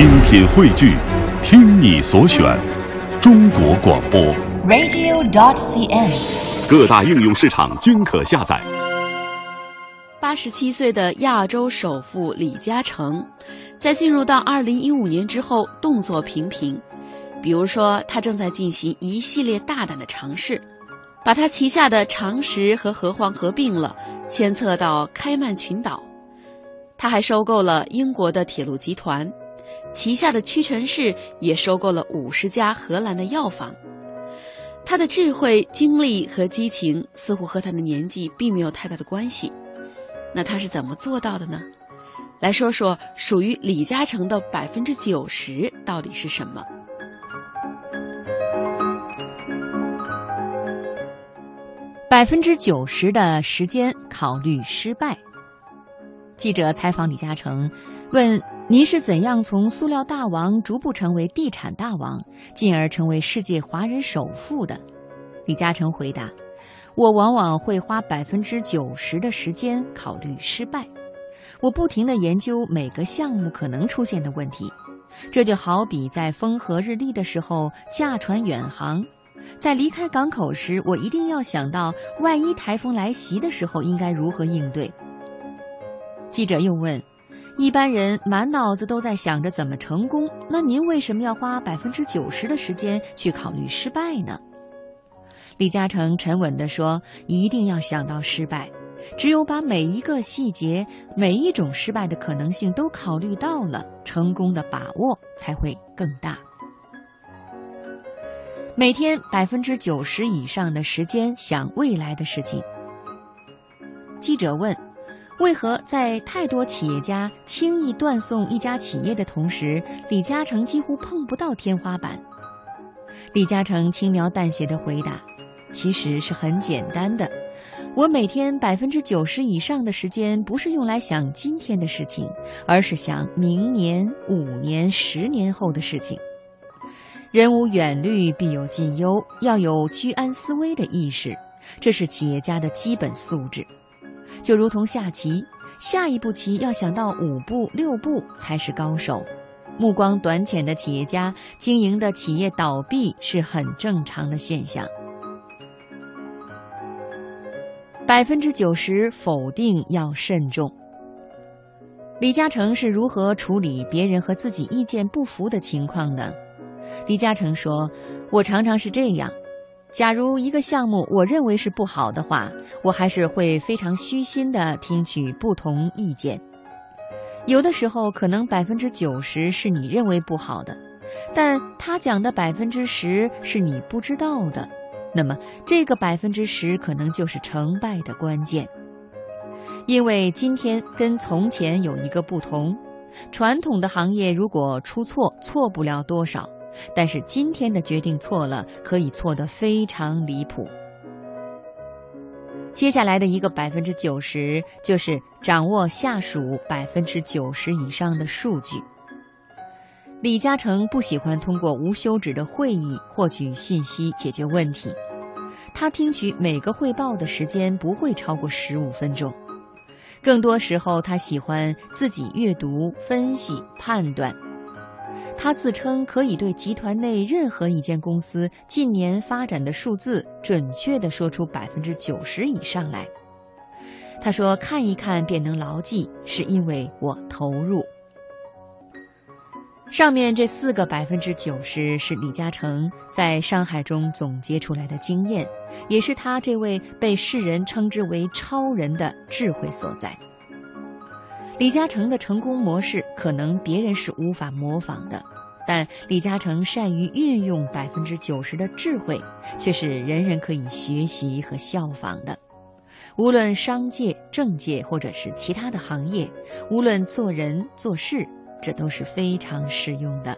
精品汇聚，听你所选，中国广播。radio.dot.cn，。各大应用市场均可下载。八十七岁的亚洲首富李嘉诚，在进入到二零一五年之后，动作频频。比如说，他正在进行一系列大胆的尝试，把他旗下的长实和和黄合并了，迁册到开曼群岛。他还收购了英国的铁路集团，旗下的屈臣氏也收购了五十家荷兰的药房。他的智慧、精力和激情似乎和他的年纪并没有太大的关系。那他是怎么做到的呢？来说说属于李嘉诚的百分之九十到底是什么？百分之九十的时间考虑失败。记者采访李嘉诚，问：“您是怎样从塑料大王逐步成为地产大王，进而成为世界华人首富的？”李嘉诚回答：“我往往会花百分之九十的时间考虑失败，我不停地研究每个项目可能出现的问题。这就好比在风和日丽的时候驾船远航。”在离开港口时，我一定要想到，万一台风来袭的时候应该如何应对。记者又问：“一般人满脑子都在想着怎么成功，那您为什么要花百分之九十的时间去考虑失败呢？”李嘉诚沉稳地说：“一定要想到失败，只有把每一个细节、每一种失败的可能性都考虑到了，成功的把握才会更大。”每天百分之九十以上的时间想未来的事情。记者问：“为何在太多企业家轻易断送一家企业的同时，李嘉诚几乎碰不到天花板？”李嘉诚轻描淡写的回答：“其实是很简单的，我每天百分之九十以上的时间不是用来想今天的事情，而是想明年、五年、十年后的事情。”人无远虑，必有近忧，要有居安思危的意识，这是企业家的基本素质。就如同下棋，下一步棋要想到五步六步才是高手。目光短浅的企业家经营的企业倒闭是很正常的现象。百分之九十否定要慎重。李嘉诚是如何处理别人和自己意见不符的情况呢？李嘉诚说：“我常常是这样，假如一个项目我认为是不好的话，我还是会非常虚心地听取不同意见。有的时候可能百分之九十是你认为不好的，但他讲的百分之十是你不知道的，那么这个百分之十可能就是成败的关键。因为今天跟从前有一个不同，传统的行业如果出错，错不了多少。”但是今天的决定错了，可以错得非常离谱。接下来的一个百分之九十，就是掌握下属百分之九十以上的数据。李嘉诚不喜欢通过无休止的会议获取信息解决问题，他听取每个汇报的时间不会超过十五分钟，更多时候他喜欢自己阅读、分析、判断。他自称可以对集团内任何一间公司近年发展的数字准确地说出百分之九十以上来。他说：“看一看便能牢记，是因为我投入。”上面这四个百分之九十是李嘉诚在上海中总结出来的经验，也是他这位被世人称之为超人的智慧所在。李嘉诚的成功模式可能别人是无法模仿的，但李嘉诚善于运用百分之九十的智慧，却是人人可以学习和效仿的。无论商界、政界或者是其他的行业，无论做人做事，这都是非常适用的。